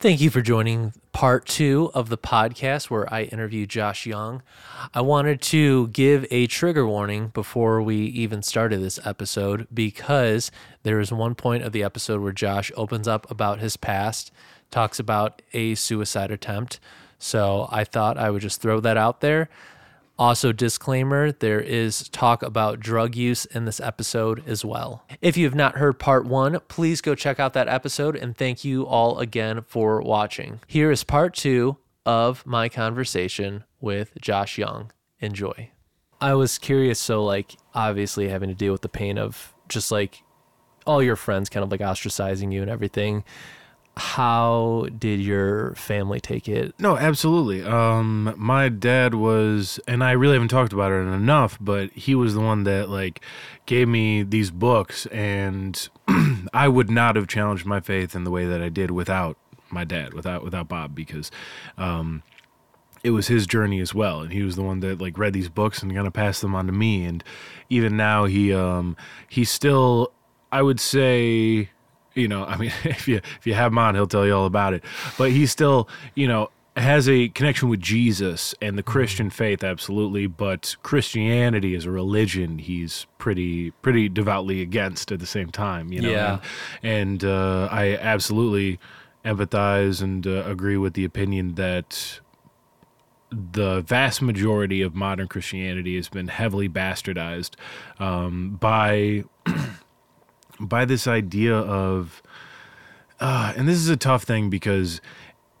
Thank you for joining part two of the podcast where I interview Josh Young. I wanted to give a trigger warning before we even started this episode because there is one point of the episode where Josh opens up about his past, talks about a suicide attempt. So I thought I would just throw that out there. Also, disclaimer there is talk about drug use in this episode as well. If you have not heard part one, please go check out that episode and thank you all again for watching. Here is part two of my conversation with Josh Young. Enjoy. I was curious, so, like, obviously having to deal with the pain of just like all your friends kind of like ostracizing you and everything how did your family take it? No, absolutely. Um, my dad was, and I really haven't talked about it enough, but he was the one that like gave me these books, and I would not have challenged my faith in the way that I did without my dad, without without Bob, because um, it was his journey as well, and he was the one that like read these books and kind of passed them on to me, and even now he um, he still, I would say you know, I mean, if you if you have him on, he'll tell you all about it. But he still, you know, has a connection with Jesus and the Christian mm-hmm. faith, absolutely. But Christianity as a religion, he's pretty pretty devoutly against at the same time. You know, yeah. and, and uh, I absolutely empathize and uh, agree with the opinion that the vast majority of modern Christianity has been heavily bastardized um, by by this idea of, uh, and this is a tough thing because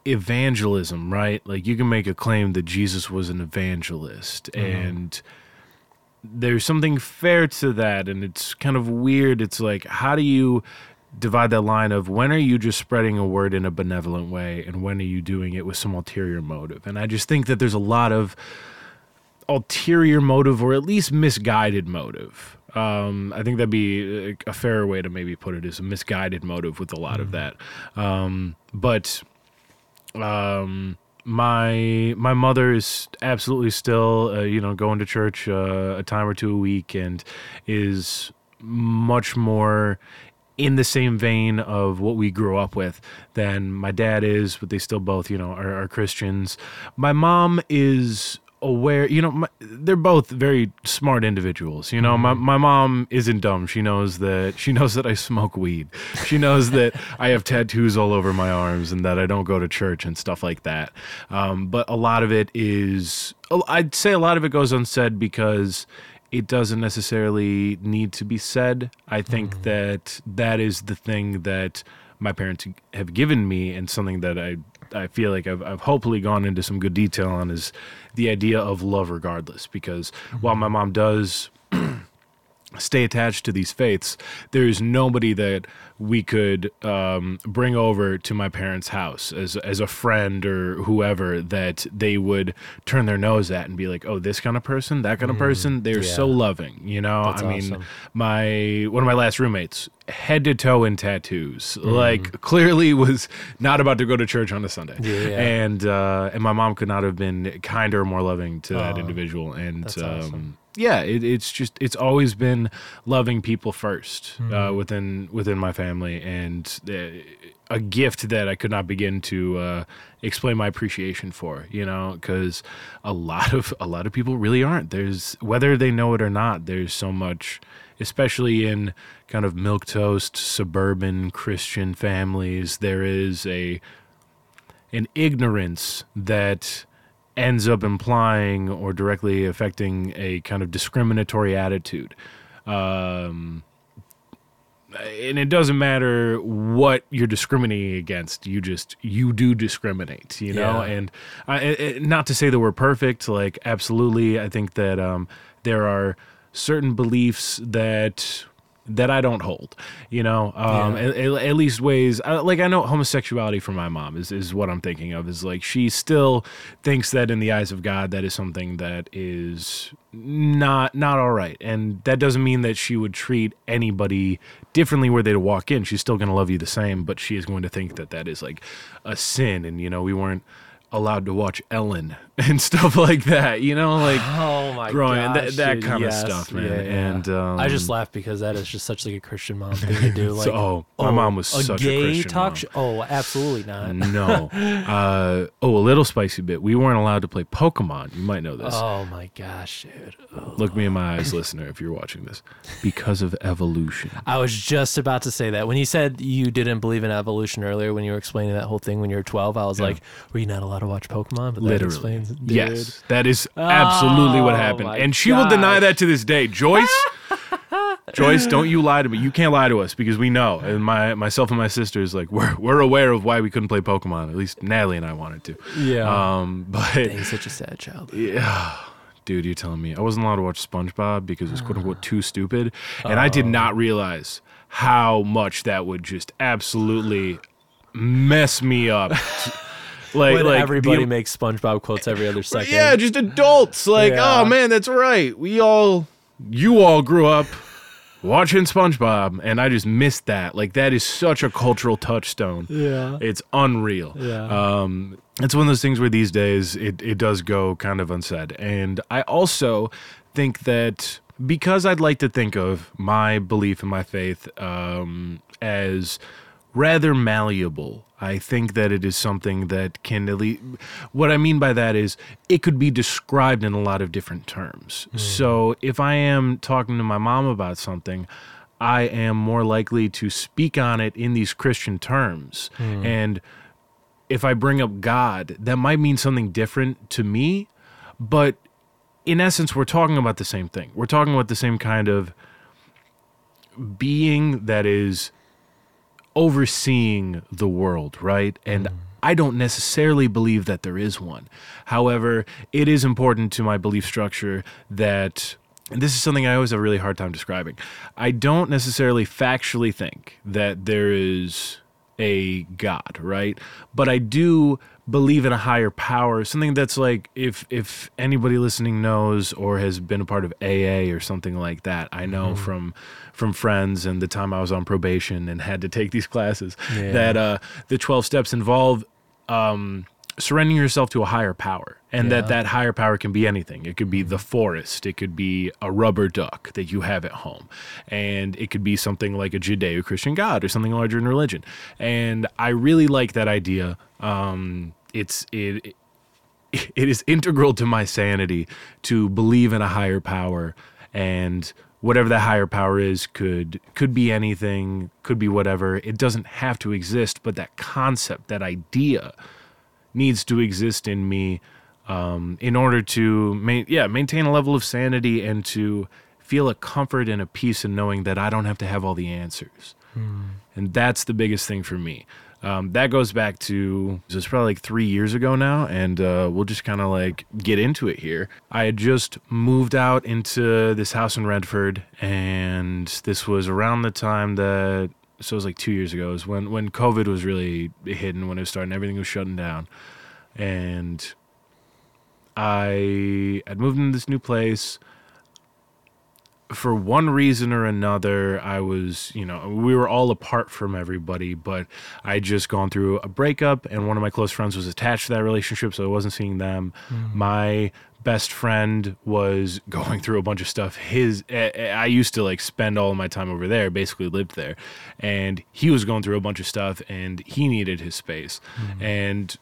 evangelism, right? Like you can make a claim that Jesus was an evangelist mm-hmm. and there's something fair to that and it's kind of weird. It's like how do you divide that line of when are you just spreading a word in a benevolent way and when are you doing it with some ulterior motive? And I just think that there's a lot of ulterior motive or at least misguided motive um, I think that'd be a fairer way to maybe put it is a misguided motive with a lot mm-hmm. of that. Um, but um, my my mother is absolutely still uh, you know going to church uh, a time or two a week and is much more in the same vein of what we grew up with than my dad is, but they still both, you know, are, are Christians. My mom is aware you know my, they're both very smart individuals you know? Mm-hmm. my, my mom isn't dumb. She knows that she knows that i smoke weed. She knows that i have tattoos all over my arms and that i don't go to church and stuff like that. Um, but a lot of it is i'd say a lot of it goes unsaid because it doesn't necessarily need to be said. I think mm-hmm. that that is the thing that my parents have given me and something that i I feel like I've, I've hopefully gone into some good detail on is the idea of love regardless. Because mm-hmm. while my mom does stay attached to these faiths, there's nobody that we could um, bring over to my parents' house as as a friend or whoever that they would turn their nose at and be like, "Oh, this kind of person, that kind of mm, person." They're yeah. so loving, you know. That's I mean, my one of my last roommates, head to toe in tattoos, mm. like clearly was not about to go to church on a Sunday, yeah. and uh, and my mom could not have been kinder or more loving to that oh, individual, and um, awesome yeah, it, it's just it's always been loving people 1st mm-hmm. uh, hmm. within within my family, and uh, a gift that I could not begin to uh, explain my appreciation for. You know, because a lot of a lot of people really aren't. There's whether they know it or not. There's so much, especially in kind of milk toast suburban Christian families. There is a an ignorance that ends up implying or directly affecting a kind of discriminatory attitude. Um, and it doesn't matter what you're discriminating against you just you do discriminate you know yeah. and I, not to say that we're perfect like absolutely i think that um, there are certain beliefs that that I don't hold, you know, um, yeah. at, at, least ways like I know homosexuality for my mom is, is what I'm thinking of is like she still thinks that in the eyes of God that is something that is not not all right, and that doesn't mean that she would treat anybody differently where they to walk in. She's still going to love you the same, but she is going to think that that is like a sin, and you know we weren't allowed to watch Ellen and stuff like that. You know, like Oh my growing gosh, that, that kind yes, of stuff, man. yeah, yeah. And um, I just laugh because that is just such like a Christian mom thing to do. Like, oh, my mom was such a gay Christian talk mom. show. Oh, absolutely not. no. Uh, oh, a little spicy bit. We weren't allowed to play Pokemon. You might know this. Oh my gosh, dude. Oh. Look me in my eyes, listener, if you're watching this. Because of evolution. I was just about to say that when you said you didn't believe in evolution earlier when you were explaining that whole thing when you were 12. I was Yeah. like, were you not allowed to watch Pokemon? But that Literally. explains, dude. Yes, that is absolutely what Oh, happened. And she will deny that to this day. Joyce, Joyce, don't you lie to me. You can't lie to us because we know. And my myself and my sisters, like, we're, we're aware of why we couldn't play Pokemon. At least Natalie and I wanted to. Yeah. Um, but Dang, such a sad child. Yeah. Dude, you're telling me I wasn't allowed to watch SpongeBob because it was quote unquote too stupid. And I did not realize how much that would just absolutely mess me up. like, When like everybody the, makes SpongeBob quotes every other second. Yeah, just adults. Like, Yeah. oh man, that's right. We all you all grew up watching SpongeBob and I just missed that. Like that is such a cultural touchstone. Yeah. It's unreal. Yeah. Um, it's one of those things where these days it, it does go kind of unsaid. And I also think that because I'd like to think of my belief and my faith um, as rather malleable, I think that it is something that can at least. What I mean by that is it could be described in a lot of different terms. Mm. So if I am talking to my mom about something, I am more likely to speak on it in these Christian terms. Mm. And if I bring up God, that might mean something different to me, but in essence, we're talking about the same thing. We're talking about the same kind of being that is overseeing the world, right? And mm. I don't necessarily believe that there is one. However, it is important to my belief structure that. And this is something I always have a really hard time describing. I don't necessarily factually think that there is a God, right? But I do believe in a higher power, something that's like if if anybody listening knows or has been a part of AA or something like that. I know mm-hmm. from from friends and the time I was on probation and had to take these classes Yeah. that uh the 12 steps involve um surrendering yourself to a higher power and that Yeah. that higher power can be anything. It could be the forest. It could be a rubber duck that you have at home. And it could be something like a judeo-christian god or something larger in religion. And i really like that idea. Um it's it it is integral to my sanity to believe in a higher power and whatever that higher power is could could be anything could be whatever. It doesn't have to exist but that concept that idea needs to exist in me um, in order to ma- yeah maintain a level of sanity and to feel a comfort and a peace in knowing that I don't have to have all the answers. And that's the biggest thing for me. Um, that goes back to it's probably like three years ago now, and uh, we'll just kind of like get into it here. I had just moved out into this house in Redford, and this was around the time that so it was like two years ago. Was when when COVID was really hitting, when it was starting, everything was shutting down, and I had moved into this new place for one reason or another, I was, you know, we were all apart from everybody, but I just gone through a breakup, and one of my close friends was attached to that relationship, so I wasn't seeing them. Hmm. My best friend was going through a bunch of stuff. His, I used to like spend all of my time over there, basically lived there, and he was going through a bunch of stuff, and he needed his space, hmm. and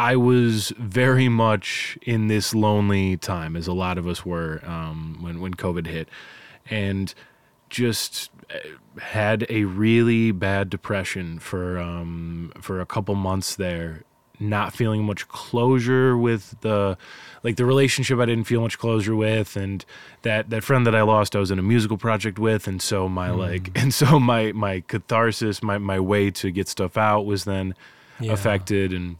I was very much in this lonely time, as a lot of us were um, when when COVID hit, and just uh, had a really bad depression for um, for a couple months there. Not feeling much closure with the like the relationship I didn't feel much closure with, and that that friend that I lost, I was in a musical project with, and so my like and so my my catharsis, my my way to get stuff out was then Yeah. affected and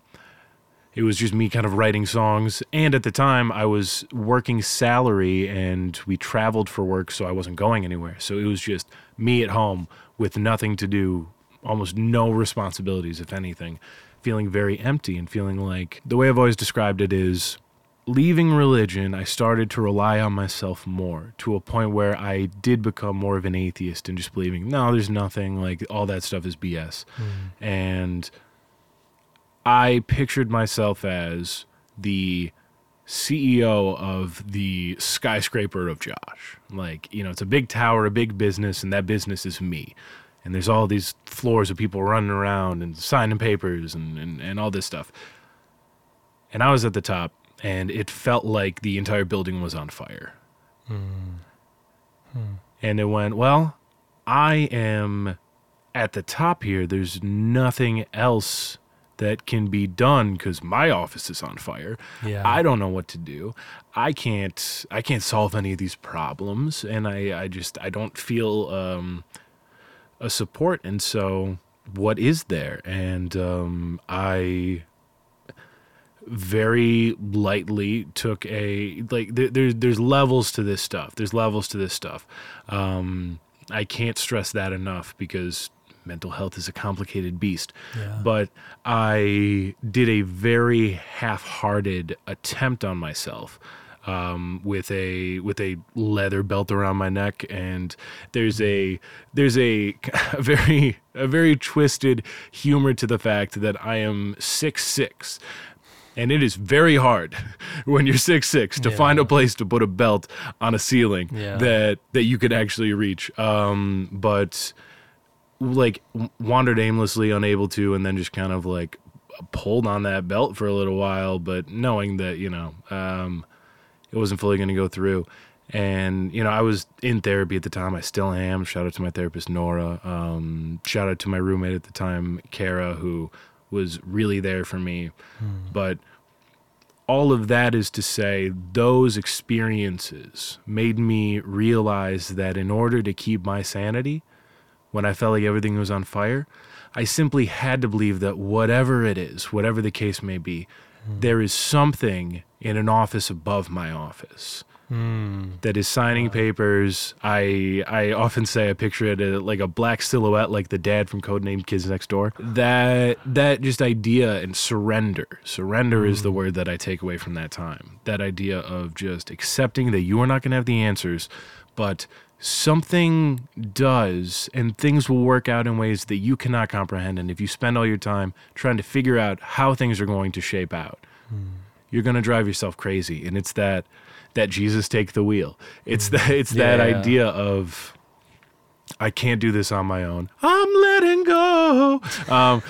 it was just me kind of writing songs. And at the time i was working salary and we traveled for work so i wasn't going anywhere. So it was just me at home with nothing to do almost no responsibilities if anything. Feeling very empty and feeling like the way i've always described it is leaving religion i started to rely on myself more to a point where i did become more of an atheist and just believing no there's nothing like all that stuff is bs mm. and I pictured myself as the CEO of the skyscraper of Josh. Like, you know, it's a big tower, a big business, and that business is me. And there's all these floors of people running around and signing papers and, and, and all this stuff. And I was at the top, and it felt like the entire building was on fire. Hmm. Hmm. And it went, well, I am at the top here. There's nothing else that can be done because my office is on fire. Yeah. I don't know what to do. I can't. I can't solve any of these problems, and I. I just. I don't feel um, a support. And so, what is there? And um, I very lightly took a like there, there's there's levels to this stuff there's levels to this stuff um i can't stress that enough because mental health is a complicated beast Yeah. but i did a very half-hearted attempt on myself um, with a with a leather belt around my neck, and there's a there's a, a very a very twisted humor to the fact that I am six six, and it is very hard when you're six six to Yeah. find a place to put a belt on a ceiling Yeah. that that you could actually reach. Um, but like wandered aimlessly, unable to, and then just kind of like pulled on that belt for a little while, but knowing that you know um, it wasn't fully going to go through. And you know, I was in therapy at the time. I still am. Shout out to my therapist Nora. Um, shout out to my roommate at the time, Kara, who was really there for me. But all of that is to say, those experiences made me realize that in order to keep my sanity, when I felt like everything was on fire, I simply had to believe that whatever it is, whatever the case may be, hmm. there is something in an office above my office hmm. that is signing papers. I I often say I picture it like a black silhouette, like the dad from Codename Kids Next Door. That that just idea and surrender. Surrender is the hmm. word that I take away from that time. That idea of just accepting that you are not going to have the answers, but something does, and things will work out in ways that you cannot comprehend. And if you spend all your time trying to figure out how things are going to shape out, you're going to drive yourself crazy and it's that that jesus take the wheel it's that it's that Yeah. idea of i can't do this on my own i'm letting go um,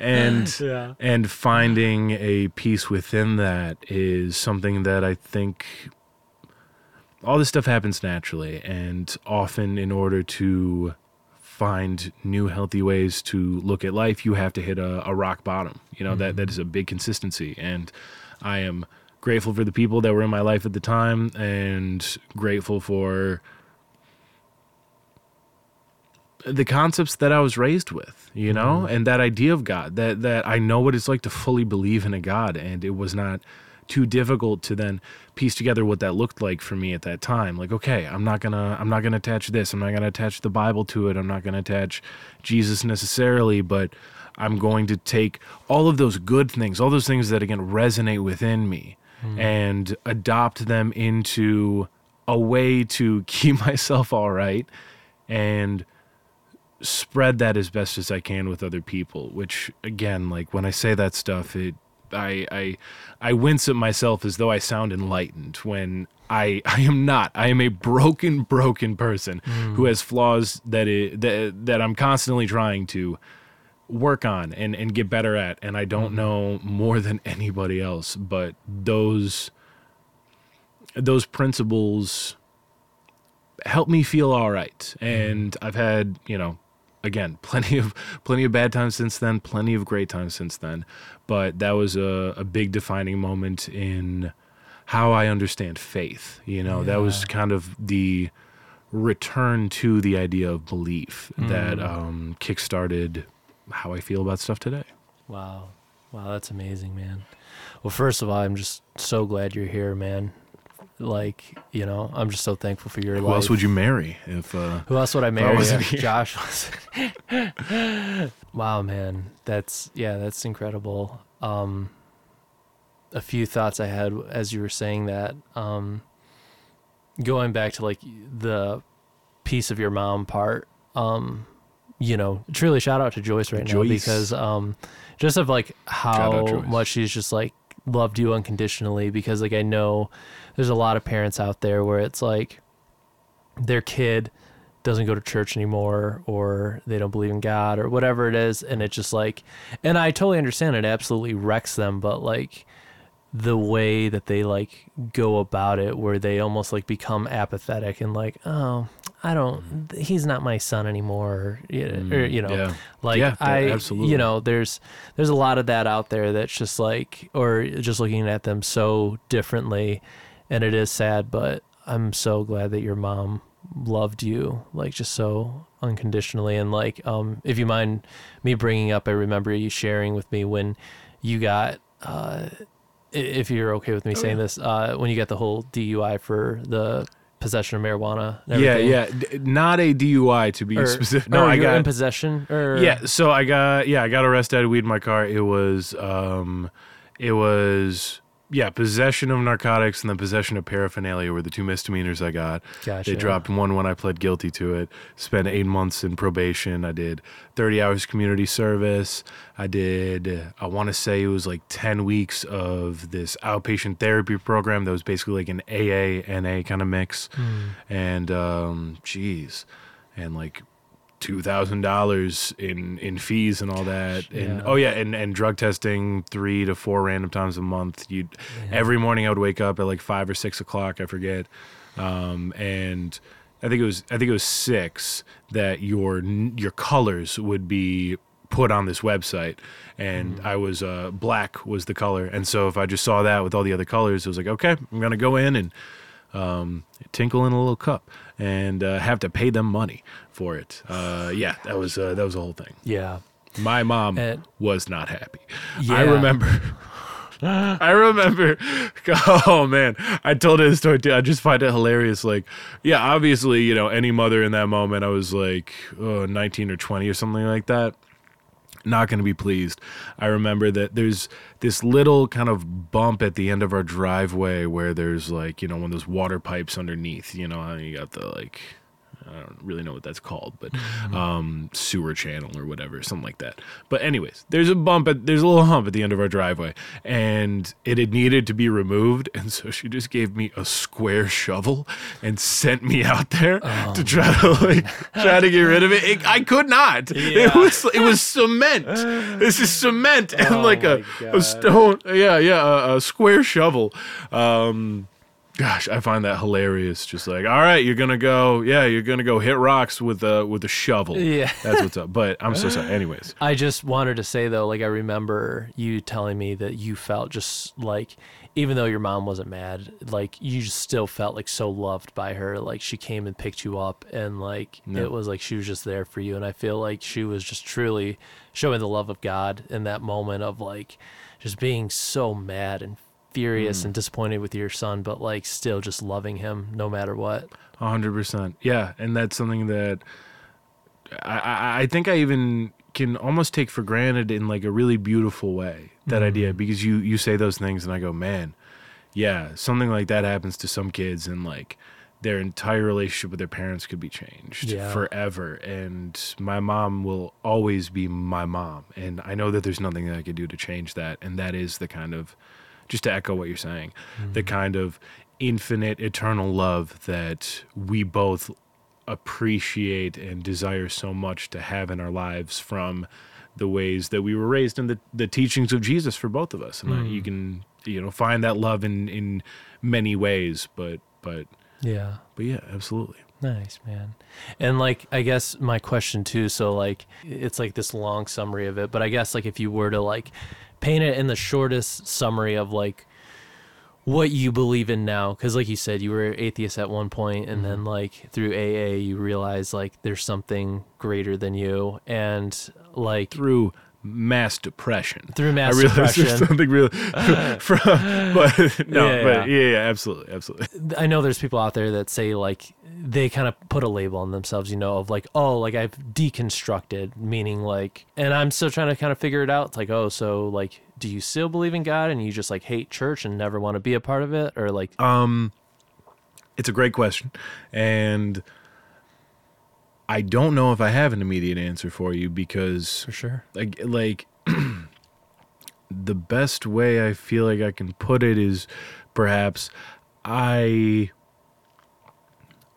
and Yeah. and finding a peace within that is something that i think all this stuff happens naturally and often in order to find new healthy ways to look at life you have to hit a, a rock bottom you know that that mm-hmm. is a big consistency. And i am grateful for the people that were in my life at the time and grateful for the concepts that I was raised with, you know, mm-hmm. and that idea of God, that that I know what it's like to fully believe in a God, and it was not too difficult to then piece together what that looked like for me at that time. Like, okay, I'm not gonna I'm not gonna attach this, I'm not gonna attach the Bible to it, I'm not gonna attach Jesus necessarily, but I'm going to take all of those good things, all those things that again resonate within me, hmm. and adopt them into a way to keep myself all right and spread that as best as I can with other people. Which again, like when I say that stuff, it I I I wince at myself as though I sound enlightened when I I am not. I am a broken broken person who hmm. has flaws that it, that that I'm constantly trying to work on and and get better at and I don't hmm. know more than anybody else. But those those principles help me feel all right. Hmm. And i've had you know again plenty of plenty of bad times since then plenty of great times since then but that was a, a big defining moment in how i understand faith you know that was kind of the return to the idea of belief that um kickstarted how i feel about stuff today Wow. Wow, that's amazing, man. Well, first of all, I'm just so glad you're here, man. Like, you know, I'm just so thankful for your love. who life. else would you marry if uh Who else would I marry? here. Josh was. wow, man. That's yeah, that's incredible. Um a few thoughts I had as you were saying that. Um going back to like the piece of your mom part. Um you know, truly shout out to Joyce right Joyce. now because um, just of like how much she's just like loved you unconditionally. Because like I know there's a lot of parents out there where it's like their kid doesn't go to church anymore or they don't believe in God or whatever it is and it's just like and I totally understand it absolutely wrecks them but like the way that they like go about it where they almost like become apathetic and like oh I don't he's not my son anymore or, you know, or, you know Mm. yeah. like Yeah, I absolutely. you know there's there's a lot of that out there that's just like or just looking at them so differently and it is sad but I'm so glad that your mom loved you like just so unconditionally and like um if you mind me bringing up I remember you sharing with me when you got uh if you're okay with me saying this uh when you got the whole DUI for the possession of marijuana and Yeah, everything. yeah. D- not a DUI to be or, specific. No, I got in possession or Yeah, so I got yeah, I got arrested. I had weed in my car. It was um it was yeah, possession of narcotics and the possession of paraphernalia were the two misdemeanors I got. Gotcha. They dropped one when I pled guilty to it. Spent eight months in probation. I did 30 hours community service. I did, I want to say it was like 10 weeks of this outpatient therapy program that was basically like an AA, NA kind of mix. And, um, geez, and like two thousand dollars in in fees and all that. And Yeah. oh yeah and and drug testing three to four random times a month. You would every morning i would wake up at like five or six o'clock i forget. Um and i think it was i think it was six that your your colors would be put on this website. And i was uh black was the color. And so if i just saw that with all the other colors it was like okay i'm gonna go in and um, tinkle in a little cup and uh, have to pay them money for it. Uh, yeah, that was uh, that was the whole thing. yeah My mom And- was not happy. Yeah. I remember. I remember. Oh man, I told her this story too. I just find it hilarious. Like, yeah, obviously, you know, any mother in that moment, I was like, oh, 19 or 20 or something like that not going to be pleased. I remember that there's this little kind of bump at the end of our driveway where there's like, you know, one of those water pipes underneath, you know, and you got the like, I don't really know what that's called, but um, sewer channel or whatever, something like that. But anyways, there's a bump, at, there's a little hump at the end of our driveway, and it had needed to be removed, and so she just gave me a square shovel and sent me out there to try to like try to get rid of it. It- I could not. It was it was cement. This is cement and Oh like a, a stone. Yeah, yeah, a, a square shovel. Um, gosh, I find that hilarious. Just like, all right, you're gonna go. Yeah, you're gonna go hit rocks with a with a shovel. Yeah. that's what's up. But I'm so sorry. Anyways, I just wanted to say though, like I remember you telling me that you felt just like, even though your mom wasn't mad, like you just still felt like so loved by her. Like she came and picked you up, and like Yeah. it was like she was just there for you. And I feel like she was just truly showing the love of God in that moment of like just being so mad and furious Mm. and disappointed with your son, but like still just loving him no matter what. A hundred percent. Yeah, and that's something that I, I I think I even can almost take for granted in like a really beautiful way. That idea because you you say those things and I go, man, yeah, something like that happens to some kids and like their entire relationship with their parents could be changed Yeah. forever. And my mom will always be my mom, and I know that there's nothing that I could do to change that. And that is the kind of just to echo what you're saying, the kind of infinite, eternal love that we both appreciate and desire so much to have in our lives from the ways that we were raised and the, the teachings of Jesus for both of us. And uh, you can, you know, find that love in, in many ways, but, but, Yeah. but yeah, absolutely. Nice, man. And like I guess my question too, so like it's like this long summary of it, but I guess like if you were to like paint it in the shortest summary of like what you believe in now. Cuz like you said you were atheist at one point and mm-hmm. then like through AA you realize like there's something greater than you. And like Through mass depression. through mass I realize there's depression something real from, but no, Yeah, but yeah. yeah, yeah, absolutely, absolutely. I know there's people out there that say like they kind of put a label on themselves, you know, of like, oh, like I've deconstructed, meaning like, and I'm still trying to kind of figure it out. It's like, oh, so like, do you still believe in God and you just like hate church and never want to be a part of it, or like, Um, it's a great question, and I don't know if I have an immediate answer for you because For sure. like like the best way I feel like I can put it is perhaps I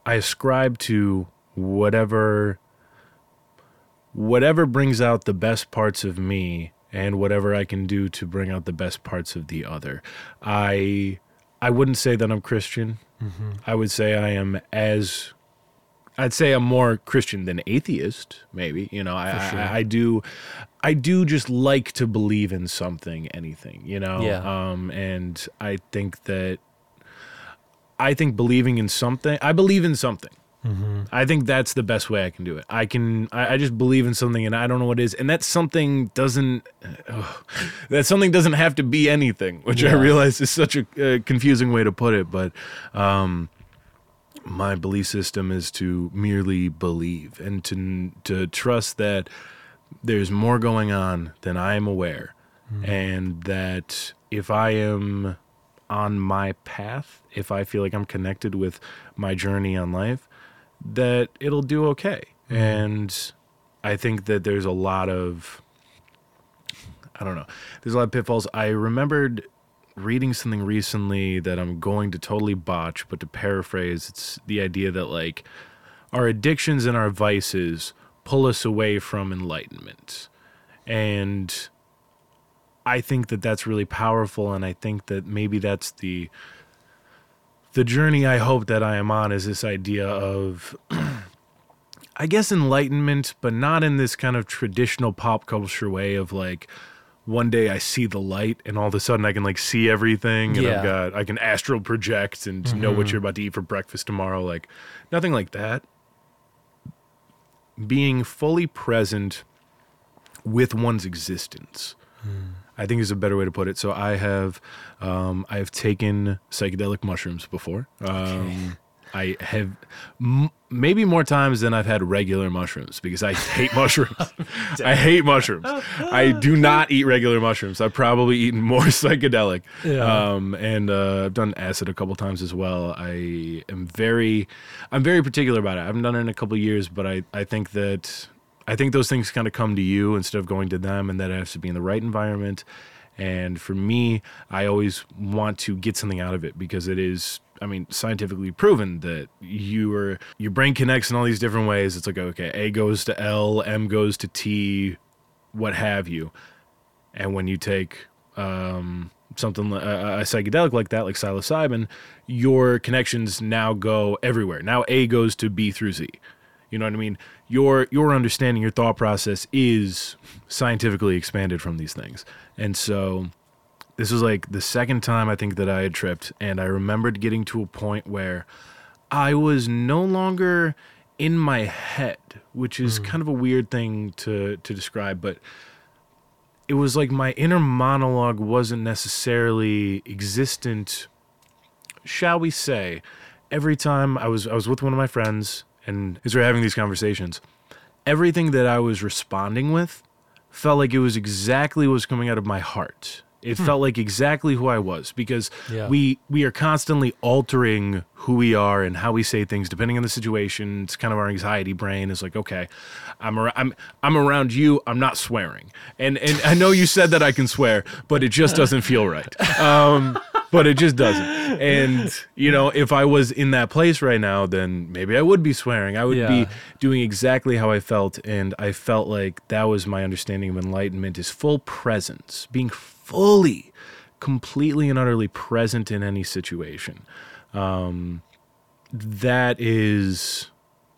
I ascribe to whatever whatever brings out the best parts of me and whatever I can do to bring out the best parts of the other. I I wouldn't say that I'm Christian. Mm-hmm. I would say I am as I'd say I'm more Christian than atheist, maybe. You know, I, sure. I, I do, I do just like to believe in something, anything. You know, Yeah. Um, and I think that, I think believing in something, I believe in something. Mm-hmm. I think that's the best way I can do it. I can, I, I just believe in something, and I don't know what it is, and that something doesn't, ugh, that something doesn't have to be anything, which I realize is such a uh, confusing way to put it, but. um my belief system is to merely believe and to to trust that there's more going on than I am aware, mm-hmm. and that if I am on my path, if I feel like I'm connected with my journey on life, that it'll do okay. Mm-hmm. And I think that there's a lot of I don't know. There's a lot of pitfalls. I remembered reading something recently that I'm going to totally botch, but to paraphrase, it's the idea that like our addictions and our vices pull us away from enlightenment. And I think that that's really powerful and I think that maybe that's the the journey I hope that I am on is this idea of I guess enlightenment, but not in this kind of traditional pop culture way of like one day I see the light and all of a sudden I can like see everything and Yeah. I've got I can astral project and know what you're about to eat for breakfast tomorrow. Like nothing like that. Being fully present with one's existence. I think is a better way to put it. So I have, um, I have taken psychedelic mushrooms before. Um, I have m- maybe more times than I've had regular mushrooms because I hate mushrooms. I hate mushrooms. I do not eat regular mushrooms. I've probably eaten more psychedelic. Yeah. Um, and uh, I've done acid a couple times as well. I am very, I'm very particular about it. I haven't done it in a couple years, but I, I think that I think those things kind of come to you instead of going to them, and that it has to be in the right environment. And for me, I always want to get something out of it because it is, I mean, scientifically proven that you are your brain connects in all these different ways. It's like okay, A goes to L, M goes to T, what have you. And when you take um, something a, a psychedelic like that, like psilocybin, your connections now go everywhere. Now A goes to B through Z. You know what I mean? Your your understanding, your thought process is scientifically expanded from these things. And so this was like the second time I think that I had tripped and I remembered getting to a point where I was no longer in my head, which is hmm. kind of a weird thing to to describe, but it was like my inner monologue wasn't necessarily existent shall we say every time I was I was with one of my friends and as we were having these conversations everything that I was responding with felt like it was exactly what was coming out of my heart it felt like exactly who I was because Yeah. we we are constantly altering who we are and how we say things depending on the situation. It's kind of our anxiety brain is like, okay, I'm ar- I'm I'm around you. I'm not swearing, and and I know you said that I can swear, but it just doesn't feel right. Um, but it just doesn't. And you know, if I was in that place right now, then maybe I would be swearing. I would Yeah. be doing exactly how I felt, and I felt like that was my understanding of enlightenment: is full presence, being fully, completely, and utterly present in any situation. Um, that is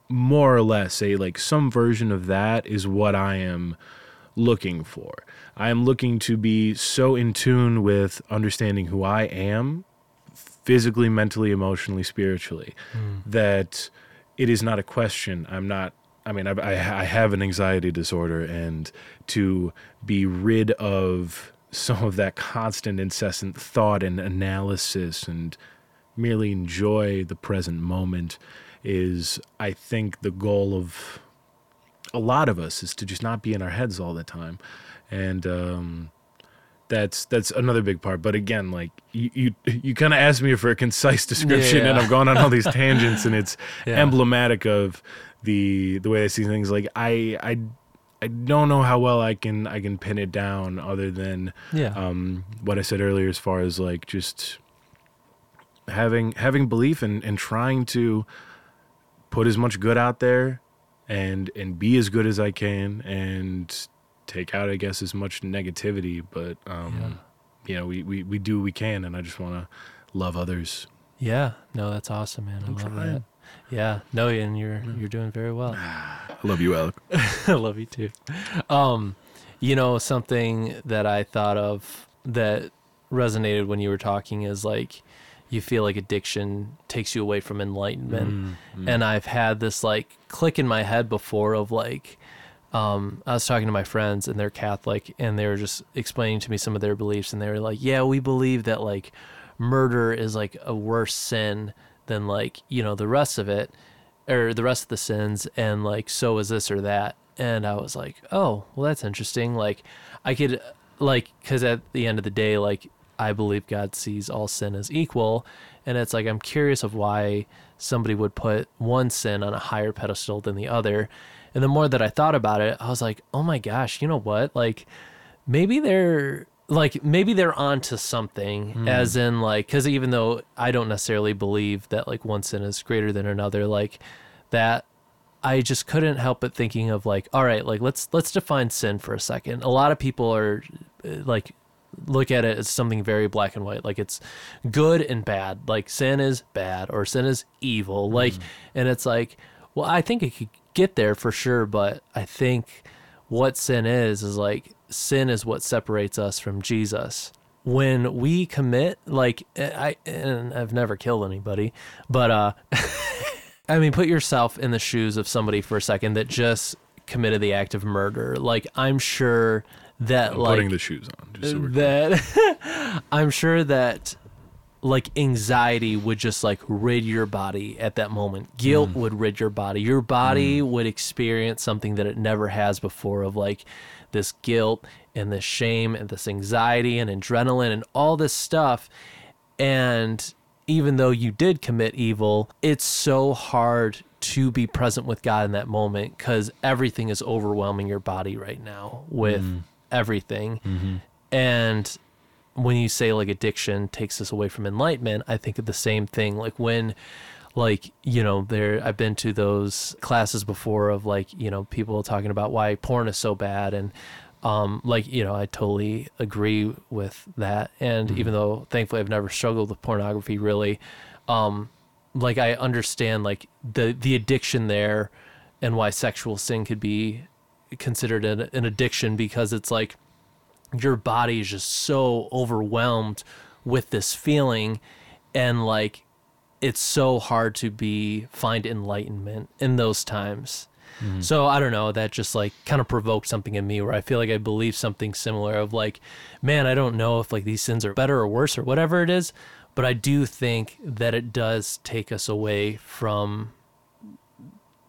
more or less a like some version of that is what I am looking for. I am looking to be so in tune with understanding who I am physically, mentally, emotionally, spiritually that it is not a question. I'm not I mean, I, I, I have an anxiety disorder, and to be rid of some of that constant, incessant thought and analysis and merely enjoy the present moment is, I think, the goal of a lot of us is to just not be in our heads all the time. And um, that's that's another big part. But again, like you you, you kind of asked me for a concise description, and Yeah. I'm going on all these tangents, and it's Yeah. emblematic of the the way I see things. Like I I I don't know how well I can I can pin it down, other than Yeah. um, what I said earlier, as far as like just having having belief and and trying to put as much good out there and and be as good as I can and take out I guess as much negativity but um you know we, we we do what we can and I just want to love others yeah. No, that's awesome, man. I love trying. that. Yeah. No, and you're you're doing very well. I love you Alec I love you too. Um, you know, something that I thought of that resonated when you were talking is like you feel like addiction takes you away from enlightenment. And I've had this like click in my head before of like um, I was talking to my friends and they're Catholic and they were just explaining to me some of their beliefs and they were like, Yeah, we believe that like murder is like a worse sin than like, you know, the rest of it or the rest of the sins and like so is this or that. And i was like oh well that's interesting. Like i could like because at the end of the day like i believe god sees all sin as equal. And it's like i'm curious of why somebody would put one sin on a higher pedestal than the other. And the more that i thought about it i was like oh my gosh you know what? Like maybe they're like maybe they're onto something as in like because even though i don't necessarily believe that like one sin is greater than another like that i just couldn't help but thinking of like all right like let's let's define sin for a second. A lot of people are uh, like look at it as something very black and white like it's good and bad like sin is bad or sin is evil like and it's like well i think it could get there for sure but i think what sin is is like sin is what separates us from Jesus. When we commit, like I and I've never killed anybody, but uh I mean put yourself in the shoes of somebody for a second that just committed the act of murder. Like I'm sure that I'm like putting the shoes on just so we're that I'm sure that like anxiety would just like rid your body at that moment. Guilt would rid your body. Your body would experience something that it never has before of like this guilt and this shame and this anxiety and adrenaline and all this stuff. And even though you did commit evil, it's so hard to be present with God in that moment because everything is overwhelming your body right now with mm-hmm. everything. Mm-hmm. And when you say like addiction takes us away from enlightenment, I think of the same thing. Like when like you know there i've been to those classes before of like you know people talking about why porn is so bad and um like you know i totally agree with that. And even though thankfully i've never struggled with pornography really um like i understand like the the addiction there and why sexual sin could be considered an, an addiction because it's like your body is just so overwhelmed with this feeling and like it's so hard to be find enlightenment in those times. Mm-hmm. So i don't know that just like kind of provoked something in me where i feel like i believe something similar of like man i don't know if like these sins are better or worse or whatever it is but i do think that it does take us away from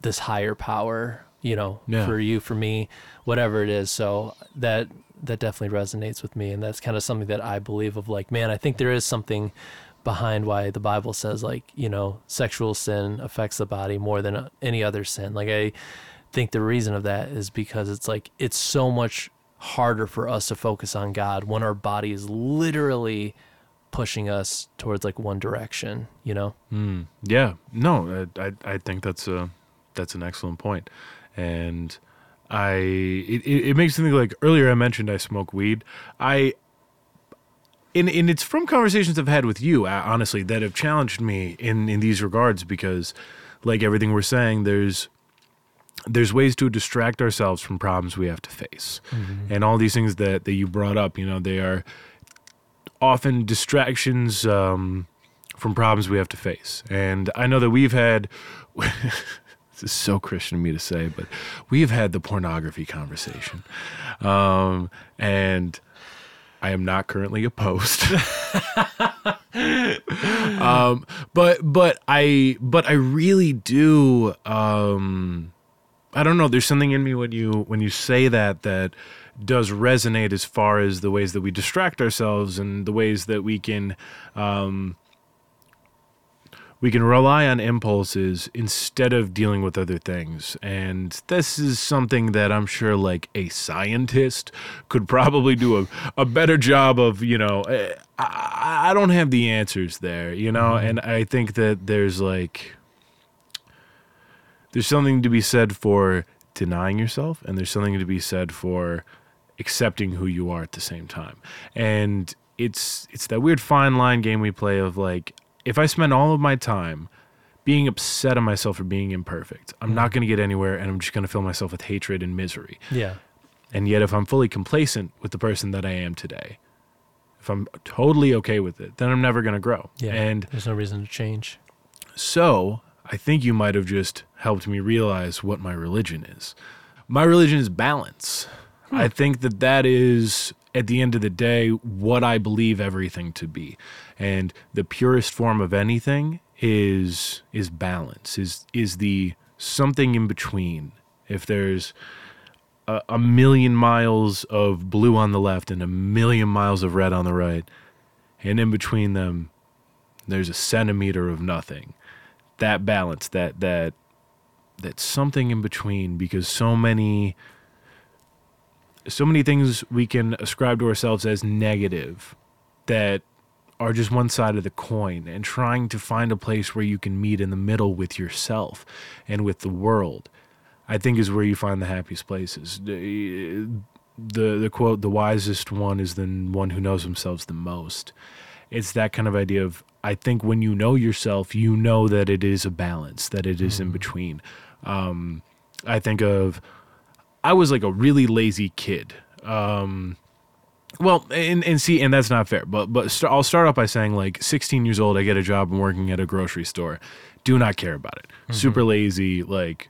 this higher power you know Yeah. for you for me whatever it is. So that that definitely resonates with me and that's kind of something that i believe of like man i think there is something behind why the bible says like you know sexual sin affects the body more than any other sin. Like i think the reason of that is because it's like it's so much harder for us to focus on god when our body is literally pushing us towards like one direction you know? Mm, yeah, no, I, I I think that's a that's an excellent point, and I it, it it makes me think like earlier I mentioned I smoke weed. I and and it's from conversations I've had with you, uh, honestly, that have challenged me in in these regards because, like everything we're saying, there's there's ways to distract ourselves from problems we have to face, and all these things that that you brought up, you know, they are often distractions. Um, from problems we have to face. And I know that we've had this is so Christian of me to say, but we've had the pornography conversation. Um, and I am not currently opposed. um, but but I but I really do um I don't know, there's something in me when you when you say that that does resonate as far as the ways that we distract ourselves and the ways that we can um, we can rely on impulses instead of dealing with other things. And this is something that I'm sure like a scientist could probably do a, a better job of, you know, eh, I, I don't have the answers there, you know, Mhm. and I think that there's like, there's something to be said for denying yourself and there's something to be said for accepting who you are at the same time. And it's it's that weird fine line game we play of like if I spend all of my time being upset at myself for being imperfect, I'm not Mhm. going to get anywhere and I'm just going to fill myself with hatred and misery. Yeah. And yet if I'm fully complacent with the person that I am today, if I'm totally okay with it, then I'm never going to grow. Yeah. And There's no reason to change. so I think you might have just helped me realize what my religion is. My religion is balance. I think that that is, at the end of the day, what I believe everything to be. And the purest form of anything is is balance. Is is the something in between. If there's a, a million miles of blue on the left and a million miles of red on the right, and in between them, there's a centimeter of nothing that balance that that that something in between because so many so many things we can ascribe to ourselves as negative that are just one side of the coin and trying to find a place where you can meet in the middle with yourself and with the world i think is where you find the happiest places the the, quote the wisest one is the one who knows themselves the most it's that kind of idea of I think when you know yourself, you know that it is a balance, that it is in Mhm. between. Um, I think of I was like a really lazy kid. Um, well, and, and see, and that's not fair. But but st- I'll start off by saying like 16 years old, I get a job and working at a grocery store. Do not care about it. Super lazy. Like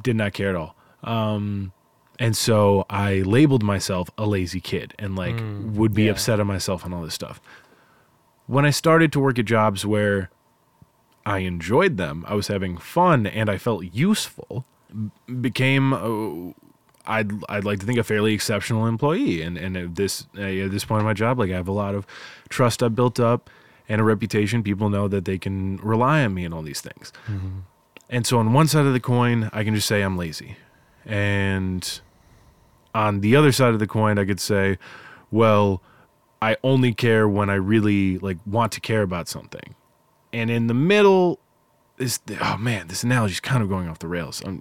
did not care at all. Um, and so I labeled myself a lazy kid and like Mm, would be yeah. upset at myself and all this stuff. When I started to work at jobs where I enjoyed them, I was having fun and I felt useful, became uh, I'd I'd like to think a fairly exceptional employee. And and at this uh, at this point in my job, like I have a lot of trust I've built up and a reputation. People know that they can rely on me and all these things. Mhm. And so on one side of the coin, I can just say I'm lazy. And on the other side of the coin, I could say, well, I only care when I really like want to care about something. And in the middle this oh man, this analogy is kind of going off the rails. Um,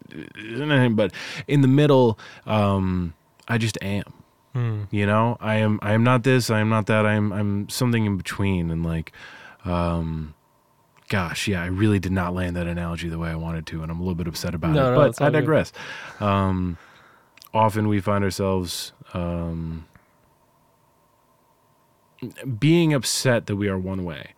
but in the middle, um, I just am. Mm. You know, I am I am not this, I am not that, I am I'm something in between and like um gosh, yeah, I really did not land that analogy the way I wanted to and I'm a little bit upset about No, it. no, but I digress. Um often we find ourselves um being upset that we are one way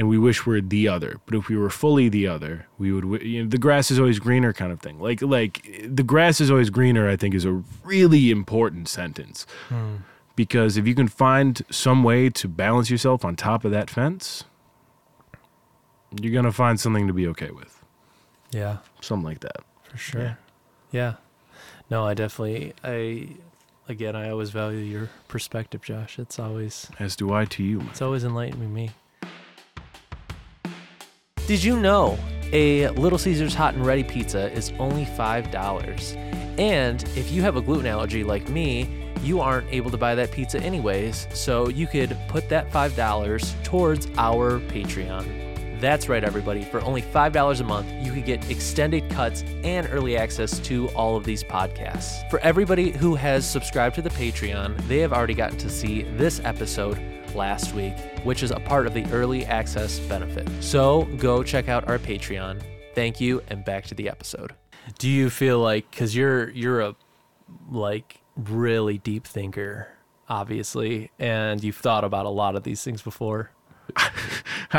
and we wish we're the other but if we were fully the other we would you know, the grass is always greener kind of thing like like the grass is always greener i think is a really important sentence Mm. because if you can find some way to balance yourself on top of that fence you're going to find something to be okay with Yeah. something like that For sure. Yeah. No, I definitely I again I always value your perspective, Josh. It's always as do i to you it's always enlightening me. Did you know a Little Caesars hot and ready pizza is only $5? And if you have a gluten allergy like me, you aren't able to buy that pizza anyways, so you could put that $5 towards our Patreon. That's right, everybody. For only $5 a month, you could get extended cuts and early access to all of these podcasts. For everybody who has subscribed to the Patreon, they have already gotten to see this episode last week, which is a part of the early access benefit. So go check out our Patreon. Thank you, and back to the episode. Do you feel like because you're you're a like really deep thinker, obviously, and you've thought about a lot of these things before?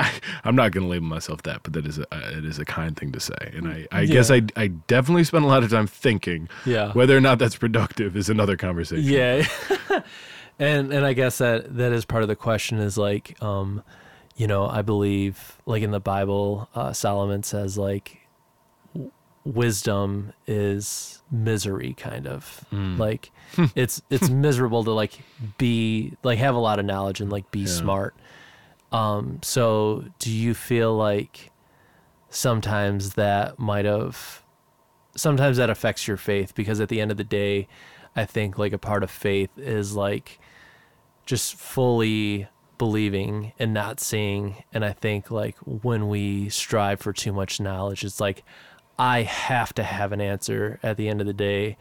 I'm not going to label myself that, but that is a, uh, it is a kind thing to say. And I, I Yeah. guess I, I definitely spend a lot of time thinking. Yeah. Whether or not that's productive is another conversation. Yeah. and and I guess that that is part of the question is like um you know, I believe like in the Bible uh Solomon says like wisdom is misery kind of. Like it's it's miserable to like be like have a lot of knowledge and like be smart. Um so do you feel like sometimes that might have sometimes that affects your faith? Because at the end of the day i think like a part of faith is like just fully believing and not seeing. And i think like when we strive for too much knowledge it's like i have to have an answer at the end of the day.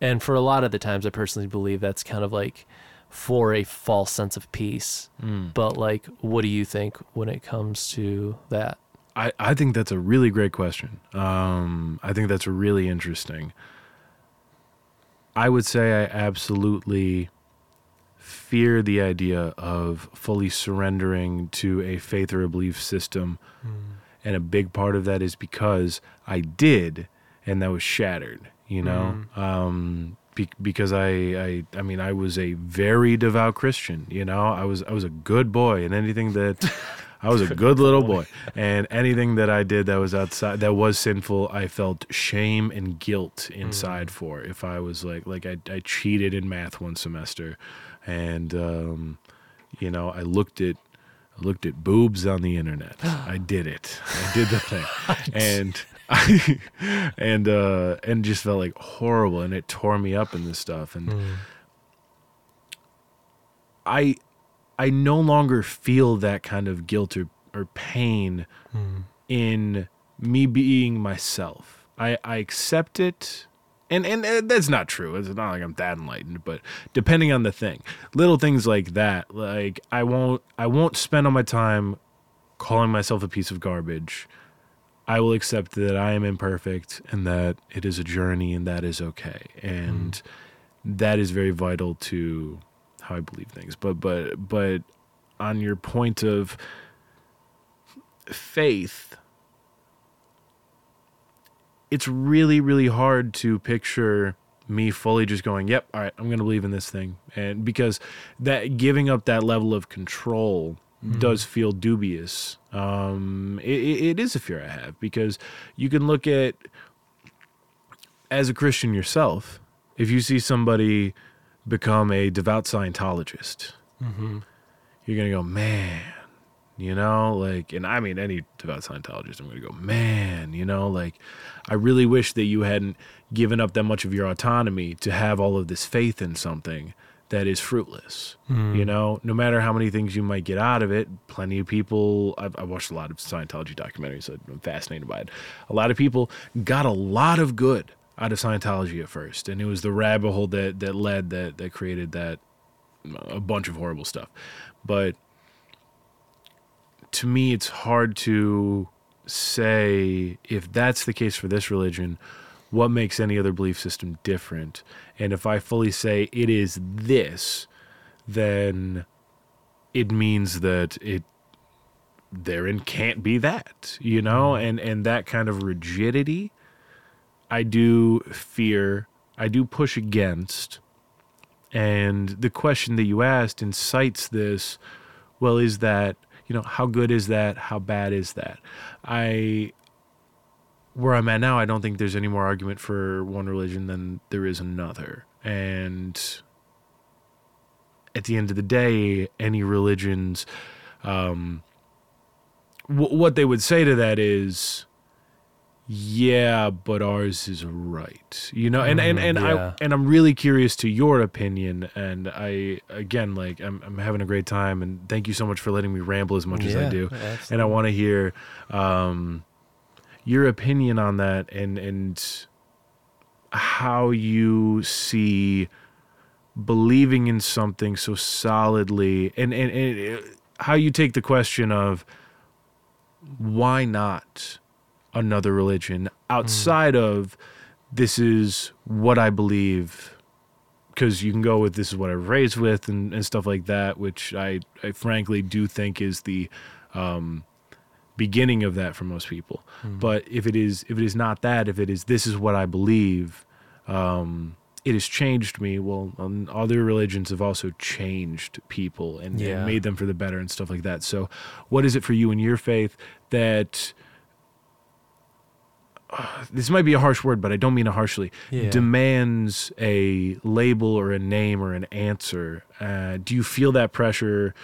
And for a lot of the times i personally believe that's kind of like for a false sense of peace. But like what do you think when it comes to that? I, I think that's a really great question. Um, I think that's really interesting. I would say I absolutely fear the idea of fully surrendering to a faith or a belief system. Hmm. And a big part of that is because I did, and that was shattered, you know? Hmm. Um, be- because I, I, I mean, I was a very devout Christian, you know? I was, I was a good boy, and anything that. I was a good little boy, and anything that I did that was outside that was sinful, I felt shame and guilt inside hmm. for. If I was like, like I, I cheated in math one semester, and um, you know, I looked at, I looked at boobs on the internet. I did it. I did the thing, and I, and uh, and just felt like horrible, and it tore me up in this stuff, and. I I no longer feel that kind of guilt or, or pain in me being myself. I, I accept it. And, and uh, that's not true. It's not like I'm that enlightened, but depending on the thing, little things like that, like I won't I won't spend all my time calling myself a piece of garbage. I will accept that I am imperfect and that it is a journey and that is okay. And that is very vital to how I believe things. But but but on your point of faith, it's really really hard to picture me fully just going, "Yep, all right, I'm going to believe in this thing." And because that giving up that level of control does feel dubious. Um, it, it it is a fear I have because you can look at as a Christian yourself, if you see somebody become a devout Scientologist, you're gonna go, man, you know, like, and I mean, any devout Scientologist, I'm gonna go, man, you know, like, I really wish that you hadn't given up that much of your autonomy to have all of this faith in something that is fruitless. You mm. know, no matter how many things you might get out of it, plenty of people, I've, I've watched a lot of Scientology documentaries, so I'm fascinated by it. A lot of people got a lot of good out of Scientology at first, and it was the rabbit hole that, that led, that, that created that, a bunch of horrible stuff. But to me, it's hard to say if that's the case for this religion, what makes any other belief system different? And if I fully say it is this, then it means that it therein can't be that, you know? Mm-hmm. And and that kind of rigidity I do fear, I do push against. And the question that you asked incites this well, is that, you know, how good is that? How bad is that? I, where I'm at now, I don't think there's any more argument for one religion than there is another. And at the end of the day, any religions, um, w- what they would say to that is, yeah, but ours is right. You know, and and and yeah. I and I'm really curious to your opinion. And I again, like, I'm I'm having a great time, and thank you so much for letting me ramble as much as I do. absolutely. And I want to hear um, your opinion on that, and and how you see believing in something so solidly, and and, and uh, how you take the question of why not another religion outside of this is what I believe because you can go with this is what I was raised with and, and stuff like that, which I, I frankly do think is the um, beginning of that for most people. But if it is if it is not that, if it is this is what I believe, um, it has changed me. Well, um, other religions have also changed people and, and made them for the better and stuff like that. So, what is it for you in your faith that this might be a harsh word, but I don't mean it harshly. Yeah. Demands a label or a name or an answer. Uh, do you feel that pressure?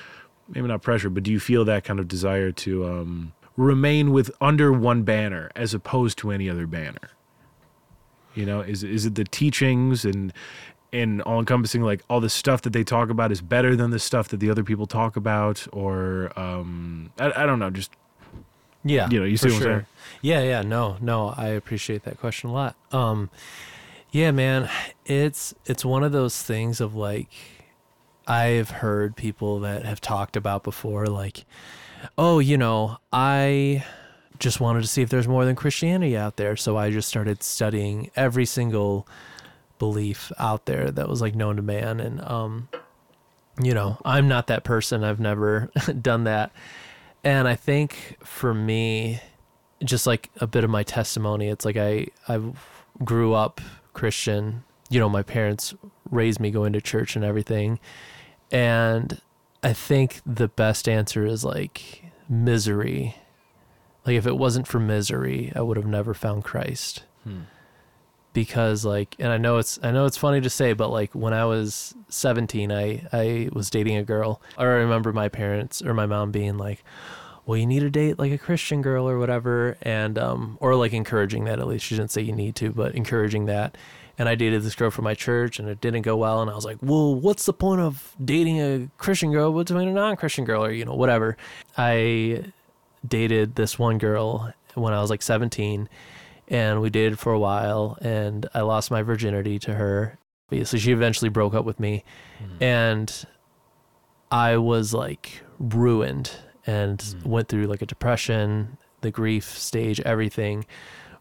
Maybe not pressure, but do you feel that kind of desire to um, remain with under one banner as opposed to any other banner? You know, is is it the teachings and and all encompassing like all the stuff that they talk about is better than the stuff that the other people talk about, or um, I, I don't know, just Yeah. You know, you see what I'm saying? Yeah, yeah. No, no, I appreciate that question a lot. Um yeah, man, it's it's one of those things of like I've heard people that have talked about before like oh, you know, I just wanted to see if there's more than Christianity out there, so I just started studying every single belief out there that was like known to man and um you know, I'm not that person. I've never done that. And I think for me, just like a bit of my testimony, it's like I I grew up Christian. You know, my parents raised me going to church and everything. And I think the best answer is like misery. Like if it wasn't for misery, I would have never found Christ. Hmm. Because like and I know it's I know it's funny to say, but like when I was 17, I I was dating a girl. I remember my parents or my mom being like, well, you need to date like a Christian girl or whatever, and um, or like encouraging that at least. She didn't say you need to, but encouraging that. And I dated this girl from my church, and it didn't go well. And I was like, well, what's the point of dating a Christian girl between a non-Christian girl, or you know, whatever. I dated this one girl when I was like 17, and we dated for a while, and I lost my virginity to her. So she eventually broke up with me, hmm. and I was like ruined and hmm. went through like a depression, the grief stage, everything.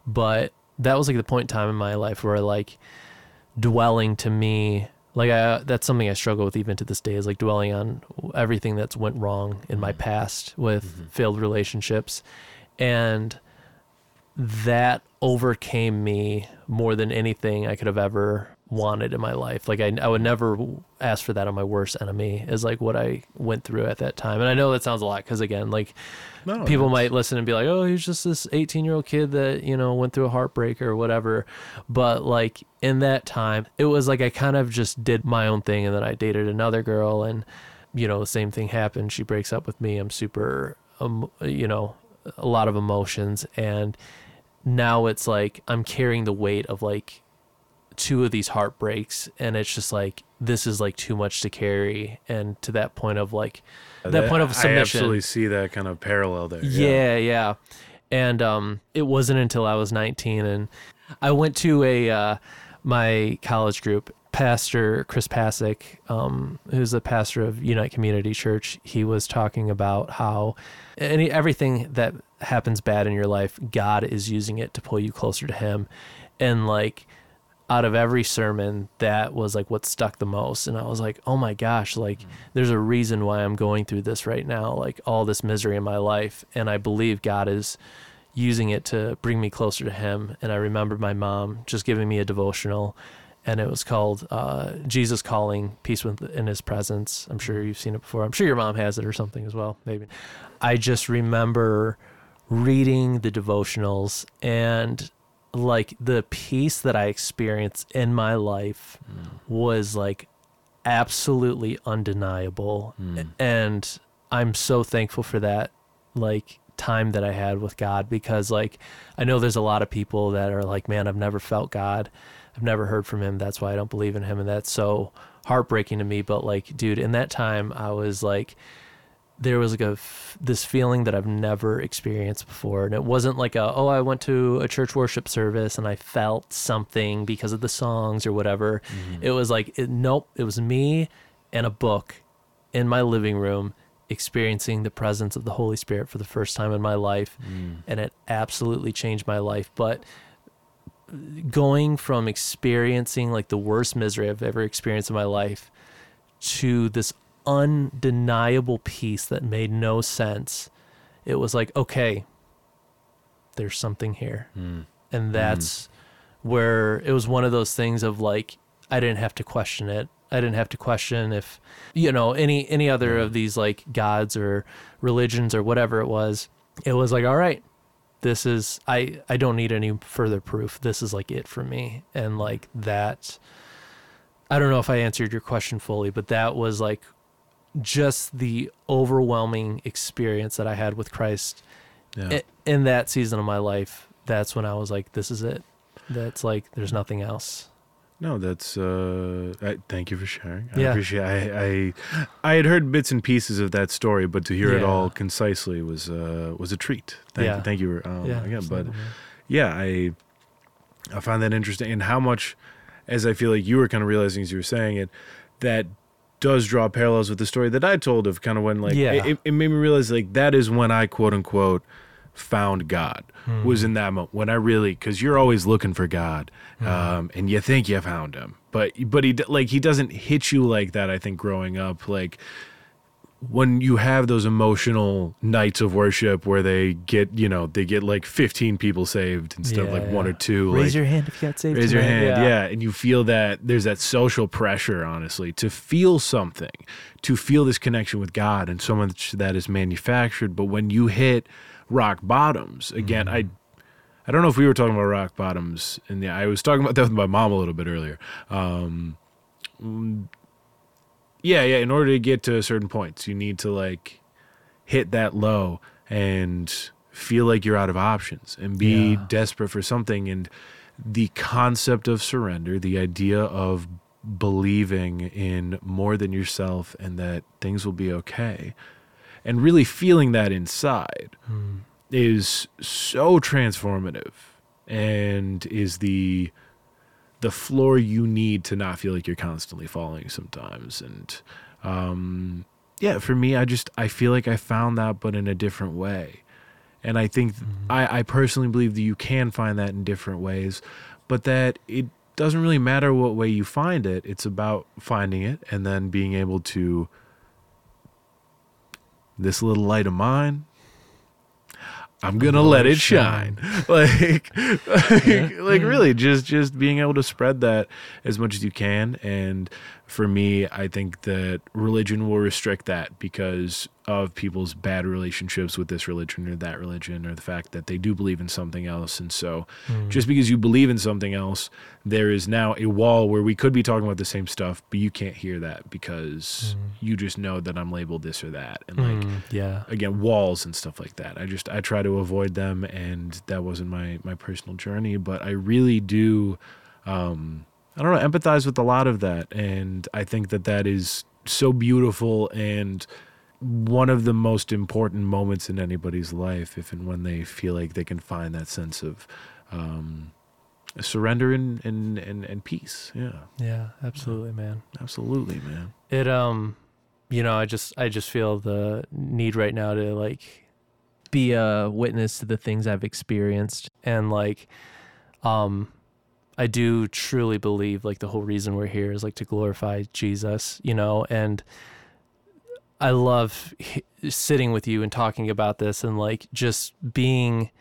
But that was like the point in time in my life where like dwelling to me, like I that's something I struggle with even to this day is like dwelling on everything that's went wrong in my hmm. past with mm-hmm. failed relationships. And that overcame me more than anything I could have ever wanted in my life. Like I, I would never ask for that on my worst enemy is like what I went through at that time. And I know that sounds a lot because again, like No, people might listen and be like, "Oh, he's just this 18 year old kid that you know went through a heartbreak or whatever." But like in that time, it was like I kind of just did my own thing, and then I dated another girl, and you know the same thing happened. She breaks up with me. I'm super, um, you know, a lot of emotions, and now it's like I'm carrying the weight of like two of these heartbreaks and it's just like this is like too much to carry and to that point of like that, point of submission. I absolutely see that kind of parallel there. yeah, yeah. And um, it wasn't until I was 19 and I went to a uh, my college group. Pastor Chris Pasick, um, who's the pastor of Unite Community Church, he was talking about how any everything that happens bad in your life, God is using it to pull you closer to Him, and like out of every sermon that was like what stuck the most. And i was like oh my gosh like there's a reason why i'm going through this right now like all this misery in my life. And i believe god is using it to bring me closer to him. And i remember my mom just giving me a devotional and it was called uh, jesus calling peace within his presence. I'm sure you've seen it before. I'm sure your mom has it or something as well maybe. I just remember reading the devotionals and like the peace that I experienced in my life was like absolutely undeniable. And I'm so thankful for that like time that I had with God because like I know there's a lot of people that are like man I've never felt God I've never heard from him. That's why I don't believe in him and that's so heartbreaking to me. But like dude in that time I was like there was like a f- this feeling that I've never experienced before, and it wasn't like a oh I went to a church worship service and I felt something because of the songs or whatever. Mm-hmm. It was like it, nope, it was me and a book in my living room experiencing the presence of the Holy Spirit for the first time in my life, mm. and it absolutely changed my life. But going from experiencing like the worst misery I've ever experienced in my life to this undeniable peace that made no sense. It was like, okay, there's something here. Mm. And that's mm. where it was one of those things of like I didn't have to question it. I didn't have to question if you know any any other of these like gods or religions or whatever it was. It was like, all right, this is I I don't need any further proof. This is like it for me. And like that I don't know if I answered your question fully, but that was like just the overwhelming experience that I had with Christ Yeah. i- in that season of my life. That's when I was like this is it. That's like there's nothing else. No, that's. Uh, I, thank you for sharing. I Yeah. appreciate. I, I I had heard bits and pieces of that story, but to hear it all concisely was uh, was a treat. Thank Yeah. you. Thank you. Um, yeah. Again, but yeah, I I find that interesting, and how much, as I feel like you were kind of realizing as you were saying it, that does draw parallels with the story that I told of kind of when like Yeah. it, it made me realize like that is when I quote unquote found God Hmm. was in that moment when I really because you're always looking for God Hmm. um, and you think you found him but but he like he doesn't hit you like that I think growing up like when you have those emotional nights of worship where they get you know they get like 15 people saved instead of like Yeah, one or two raise like, your hand if you got saved. raise your tonight. hand yeah. and you feel that there's that social pressure honestly to feel something to feel this connection with god and so much that is manufactured but when you hit rock bottoms. Again i i don't know if we were talking about rock bottoms and yeah i was talking about that with my mom a little bit earlier. Um yeah yeah in order to get to certain points you need to like hit that low and feel like you're out of options and be Yeah. desperate for something. And the concept of surrender the idea of believing in more than yourself and that things will be okay and really feeling that inside Hmm. is so transformative and is the the floor you need to not feel like you're constantly falling sometimes. And um yeah for me i just i feel like i found that but in a different way. And i think I, I personally believe that you can find that in different ways but that it doesn't really matter what way you find it. It's about finding it and then being able to this little light of mine I'm gonna let it shine. Like, like, like really, just just being able to spread that as much as you can. And for me, I think that religion will restrict that because of people's bad relationships with this religion or that religion, or the fact that they do believe in something else. And so, Hmm. just because you believe in something else, there is now a wall where we could be talking about the same stuff, but you can't hear that because you just know that I'm labeled this or that, and like Mm, yeah. again walls and stuff like that i just i try to avoid them and that wasn't my my personal journey but i really do um i don't know empathize with a lot of that and i think that that is so beautiful and one of the most important moments in anybody's life if and when they feel like they can find that sense of um surrender and and and, and peace. Yeah. Yeah, absolutely, man. absolutely man. It um you know, I just I just feel the need right now to like be a witness to the things I've experienced and like um I do truly believe like the whole reason we're here is like to glorify Jesus, you know, and I love h- sitting with you and talking about this and like just being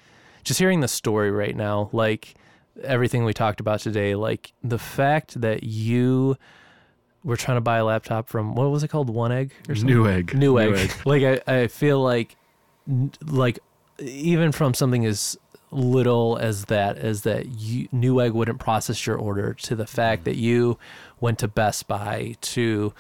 just hearing the story right now, like everything we talked about today, like the fact that you were trying to buy a laptop from what was it called, One Egg or something? new egg Newegg. like I, I feel like, like even from something as little as that, as that you, Newegg wouldn't process your order, to the fact that you went to Best Buy to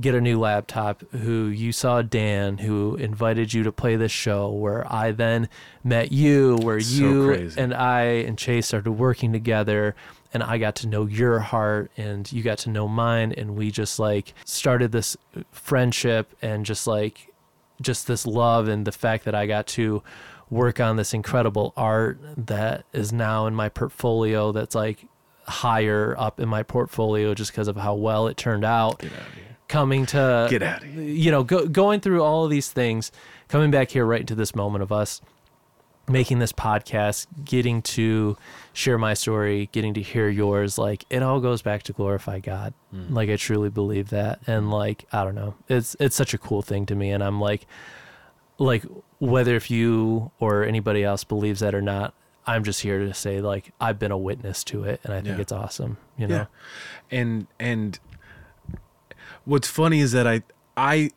get a new laptop, who you saw Dan, who invited you to play this show, where I then met you, where So you crazy. and I and Chase started working together and I got to know your heart and you got to know mine and we just like started this friendship and just like just this love and the fact that I got to work on this incredible art that is now in my portfolio that's like higher up in my portfolio just because of how well it turned out out coming to get out of here you know, go, going through all of these things, coming back here right into this moment of us making this podcast, getting to share my story, getting to hear yours, like it all goes back to glorify God. Mm. Like I truly believe that. And like, I don't know. It's it's such a cool thing to me and I'm like like whether if you or anybody else believes that or not, I'm just here to say like I've been a witness to it and I think Yeah. it's awesome, you know. Yeah. And and what's funny is that I I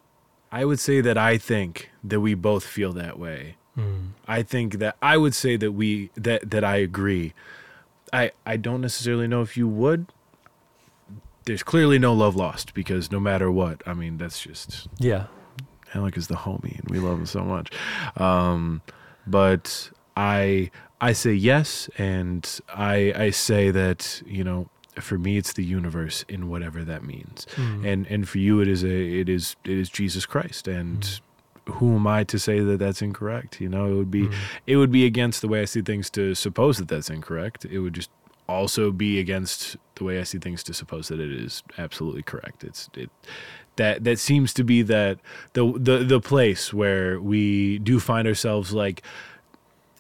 I would say that I think that we both feel that way hmm. I think that I would say that we that that I agree. I I don't necessarily know if you would. There's clearly no love lost because no matter what, I mean that's just Yeah. Alec is the homie and we love him so much. Um, but I I say yes and I I say that, you know, for me it's the universe in whatever that means. Hmm. And and for you it is a it is it is Jesus Christ and hmm. who am I to say that that's incorrect? You know, it would be hmm. it would be against the way I see things to suppose that that's incorrect. It would just also be against the way I see things to suppose that it is absolutely correct. It's it that that seems to be that the the the place where we do find ourselves like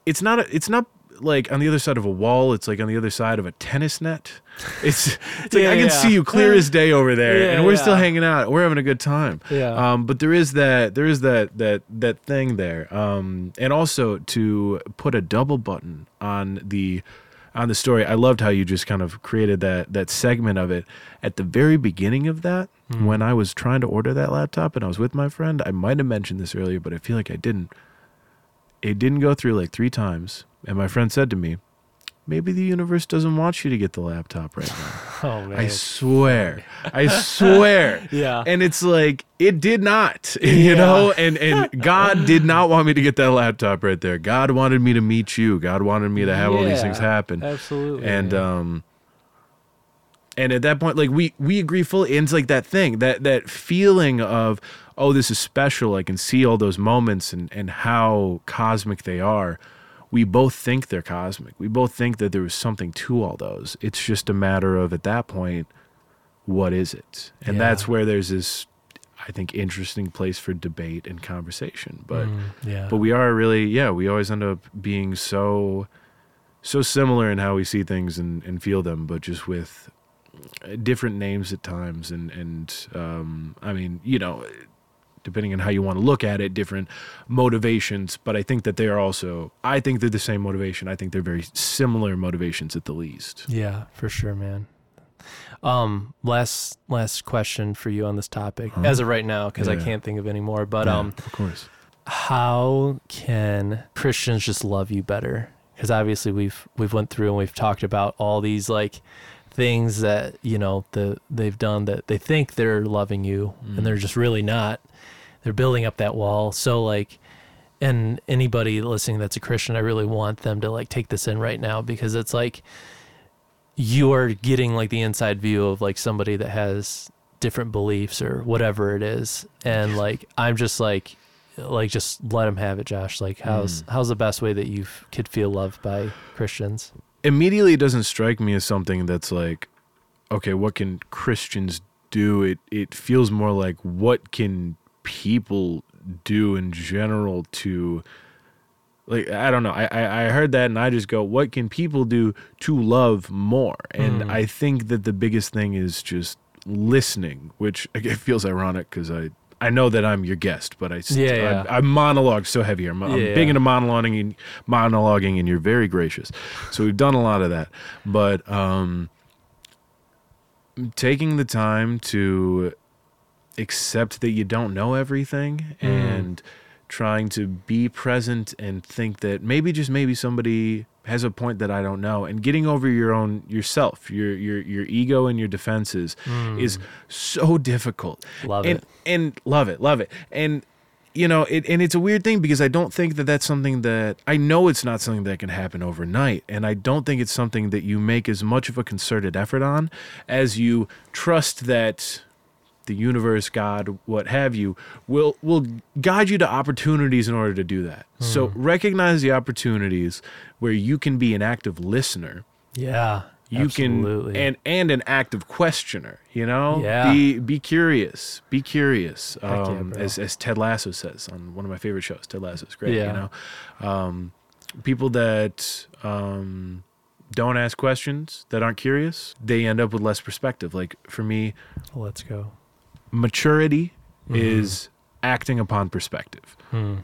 it's not a, it's not like on the other side of a wall. It's like on the other side of a tennis net. It's it's like Yeah, i can yeah. see you clear as day over there Yeah, and we're still hanging out. We're having a good time. Yeah. um but there is that there is that that that thing there. Um and also to put a double button on the on the story i loved how you just kind of created that that segment of it. At the very beginning of that when i was trying to order that laptop and i was with my friend i might have mentioned this earlier but i feel like i didn't. It didn't go through like three times and my friend said to me maybe the universe doesn't want you to get the laptop right now. Oh man. i swear. I swear. Yeah. and it's like it did not you Yeah. know? And and god did not want me to get that laptop right there. God wanted me to meet you. God wanted me to have all these things happen. Absolutely. and um and at that point like we we agree fully. And it's like that thing that that feeling of oh this is special. I can see all those moments and and how cosmic they are. We both think they're cosmic. We both think that there was something to all those. It's just a matter of at that point what is it? And Yeah. that's where there's this i think interesting place for debate and conversation. But Mm, yeah. but we are really yeah we always end up being so so similar in how we see things and, and feel them but just with different names at times and and um i mean you know depending on how you want to look at it different motivations but i think that they are also i think they're the same motivation i think they're very similar motivations at the least Yeah, for sure, man. Um, last last question for you on this topic, as of right now, because I can't think of any more. But Yeah, um, of course how can Christians just love you better? Because obviously we've we've went through and we've talked about all these like things that you know the they've done that they think they're loving you and they're mm. just really not. They're building up that wall. So like, and anybody listening that's a Christian, I really want them to like take this in right now because it's like you are getting like the inside view of like somebody that has different beliefs or whatever it is. And like i'm just like like just let them have it josh. Like how's mm. how's the best way that you could feel loved by christians immediately it doesn't strike me as something that's like okay what can christians do? It it feels more like what can people do in general to like i don't know. I i, I heard that and i just go what can people do to love more? And Mm. i think that the biggest thing is just listening which it feels ironic because i I know that I'm your guest, but I Yeah, yeah. I, I monologue so heavy. I'm, I'm Yeah, big yeah. into monologuing and monologuing, and you're very gracious. So we've done a lot of that, but um, taking the time to accept that you don't know everything Mm. and trying to be present and think that maybe just maybe somebody has a point that I don't know and getting over your own yourself your your your ego and your defenses is so difficult Mm. Love and it. and love it love it and you know it and it's a weird thing because I don't think that that's something that I know it's not something that can happen overnight and I don't think it's something that you make as much of a concerted effort on as you trust that the universe, God, what have you, will will guide you to opportunities in order to do that. So recognize the opportunities where you can be an active listener. yeah You absolutely. can and and an active questioner. You know, Yeah. be be curious. Be curious. Um, bro. as as Ted Lasso says on one of my favorite shows. Ted Lasso is great. Yeah. You know, um, people that um, don't ask questions that aren't curious, they end up with less perspective. Like for me, let's go maturity Mm-hmm. is acting upon perspective. Hmm.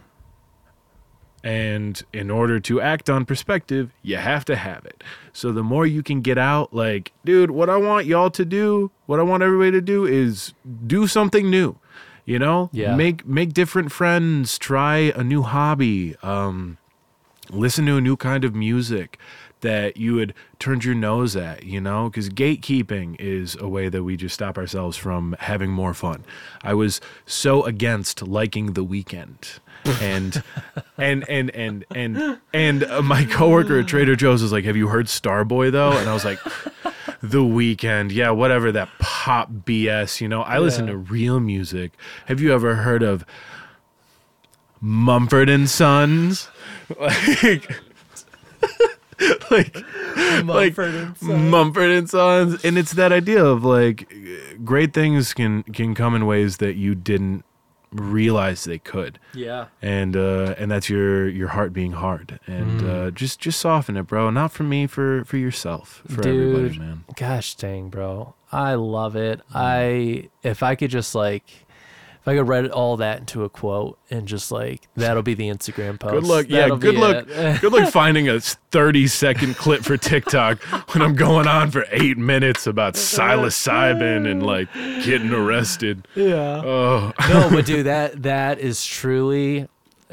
And in order to act on perspective, you have to have it. So the more you can get out, like, dude, what I want y'all to do, what I want everybody to do is do something new. You know, Yeah. make make different friends, try a new hobby, um, listen to a new kind of music that you had turned your nose at, you know, because gatekeeping is a way that we just stop ourselves from having more fun. I was so against liking the Weeknd. and and and and and and uh, my coworker at Trader Joe's was like, "Have you heard Starboy though?" And I was like, "The Weeknd, yeah, whatever that pop BS, you know. I listen to real music. Have you ever heard of Mumford and Sons?" Like, like like Mumford and Sons, and it's that idea of like great things can can come in ways that you didn't realize they could, Yeah. and uh, and that's your your heart being hard, and Mm. uh, just just soften it, bro. Not for me, for for yourself, for Dude. everybody, man. Gosh dang, bro. I love it. I if I could just like if I could write all that into a quote and just like that'll be the Instagram post. Good luck, yeah. Good luck. Good luck finding a thirty second clip for TikTok when I'm going on for eight minutes about psilocybin and like getting arrested. yeah. Oh, no, but dude, that that is truly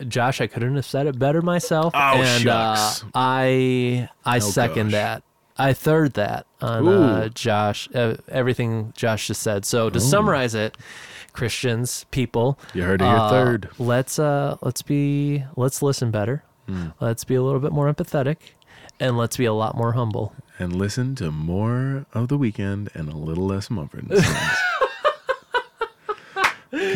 Josh, I couldn't have said it better myself. Oh, and shucks. Uh, I I Oh, second gosh. that. I third that on uh, Josh, uh, everything Josh just said. So to summarize it, Christians, people, You heard it here uh, third. Let's uh, let's be let's listen better. Hmm. Let's be a little bit more empathetic, and let's be a lot more humble. and listen to more of the Weeknd and a little less Mumford and Sons.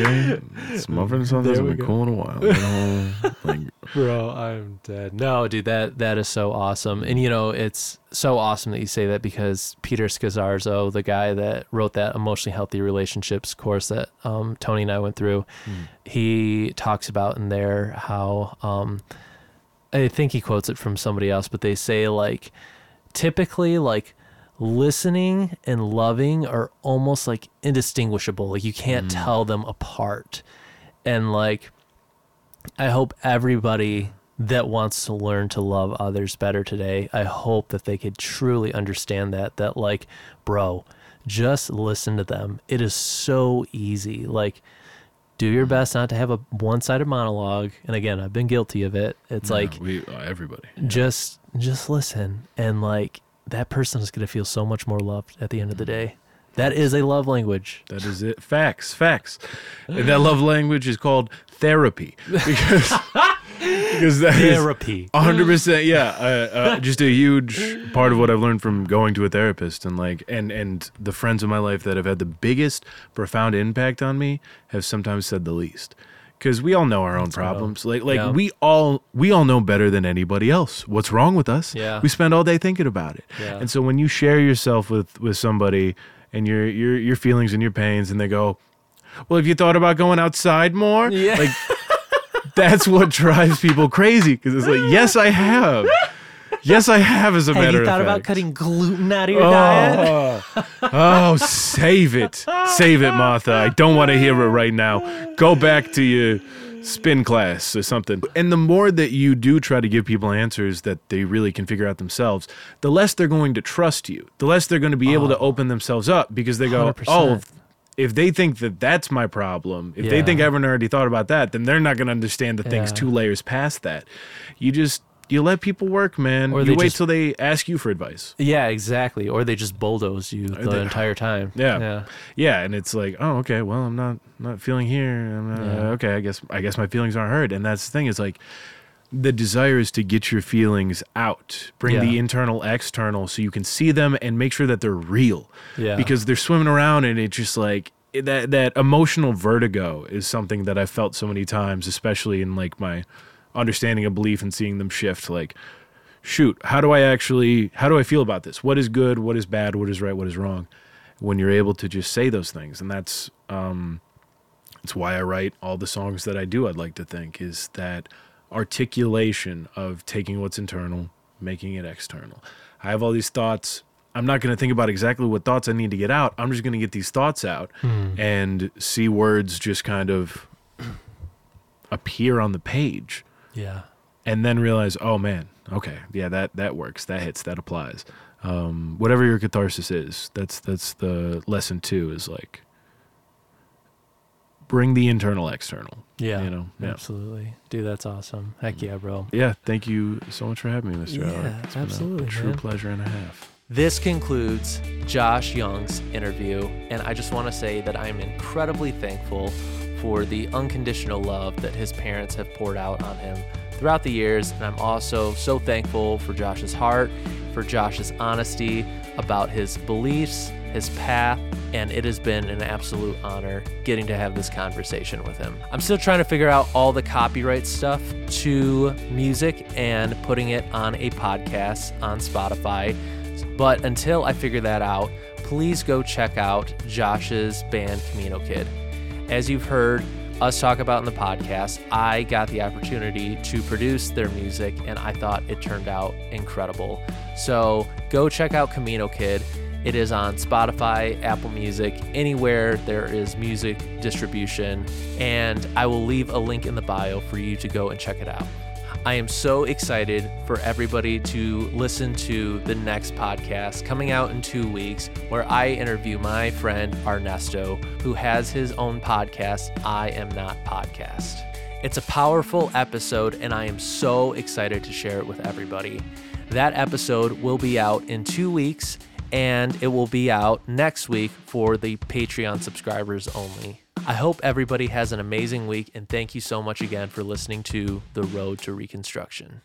Okay, it's and Sons There hasn't been go. cool in a while. You know? like, Bro, I'm dead. No, dude, that that is so awesome. And you know, it's so awesome that you say that because Peter Scazzero, the guy that wrote that emotionally healthy relationships course that um, Tony and I went through, he talks about in there how um, I think he quotes it from somebody else, but they say like typically like listening and loving are almost like indistinguishable. Like you can't tell them apart. And like I hope everybody that wants to learn to love others better today, I hope that they could truly understand that that like, bro, just listen to them. It is so easy. Like do your best not to have a one-sided monologue. And again, I've been guilty of it. It's like we uh, everybody. just just listen and like that person is going to feel so much more loved at the end of the day. That is a love language. That is it. Facts, facts. And that love language is called therapy because because that is Therapy. A hundred percent, yeah. Uh, uh, just a huge part of what I've learned from going to a therapist, and like, and and the friends in my life that have had the biggest, profound impact on me have sometimes said the least. Because we all know our own problems. Like, like Yeah. we all we all know better than anybody else what's wrong with us. Yeah. We spend all day thinking about it. Yeah. And so when you share yourself with with somebody and your your your feelings and your pains, and they go, "Well, have you thought about going outside more?" Yeah. Like that's what drives people crazy because it's like, yes, I have. Yes, I have. As a Have matter you thought of about cutting gluten out of your diet? Oh, oh, save it, save it, Martha. I don't want to hear it right now. Go back to your spin class or something. And the more that you do try to give people answers that they really can figure out themselves, the less they're going to trust you. The less they're going to be able to ah. open themselves up because they go, 100%. oh. If they think that that's my problem, if they think I haven't already thought about that, then they're not going to understand the things Yeah. two layers past that. You just you let people work, man. Or you they wait just- till they ask you for advice. Yeah, exactly. Or they just bulldoze you the they- entire time. Yeah. Yeah. Yeah, and it's like, oh, okay, well, I'm not not feeling here. I'm not, Yeah. Okay, I guess I guess my feelings aren't hurt, and that's the thing. Is like the desire is to get your feelings out, bring the internal external, so you can see them and make sure that they're real. Yeah. Because they're swimming around, and it's just like that that emotional vertigo is something that I felt so many times, especially in like my understanding a belief and seeing them shift. Like, shoot, how do I actually, how do I feel about this? What is good? What is bad? What is right? What is wrong? When you're able to just say those things, and that's um, it's why I write all the songs that I do. I'd like to think is that articulation of taking what's internal, making it external. I have all these thoughts. I'm not going to think about exactly what thoughts I need to get out. I'm just going to get these thoughts out and see words just kind of appear on the page Yeah. and then realize, oh man, okay, yeah, that that works, that hits, that applies. Um, whatever your catharsis is, that's that's the lesson two. Is like bring the internal external. Yeah. You know. Yeah. Absolutely. Dude, that's awesome. Heck yeah, bro. Yeah. Thank you so much for having me, Mr. Yeah, Alec. It's been a absolutely, true man. pleasure and a half. This concludes Josh Young's interview, and I just want to say that I'm incredibly thankful for the unconditional love that his parents have poured out on him throughout the years. And I'm also so thankful for Josh's heart, for Josh's honesty about his beliefs, his path, and it has been an absolute honor getting to have this conversation with him. I'm still trying to figure out all the copyright stuff to music and putting it on a podcast on Spotify. But until I figure that out, please go check out Josh's band Camino Kid. As you've heard us talk about in the podcast, I got the opportunity to produce their music and I thought it turned out incredible. So go check out Camino Kid. It is on Spotify, Apple Music, anywhere there is music distribution, and I will leave a link in the bio for you to go and check it out. I am so excited for everybody to listen to the next podcast coming out in two weeks, where I interview my friend Ernesto, who has his own podcast, I Am Not Podcast. It's a powerful episode, and I am so excited to share it with everybody. That episode will be out in two weeks, and it will be out next week for the Patreon subscribers only. I hope everybody has an amazing week, and thank you so much again for listening to The Road to Reconstruction.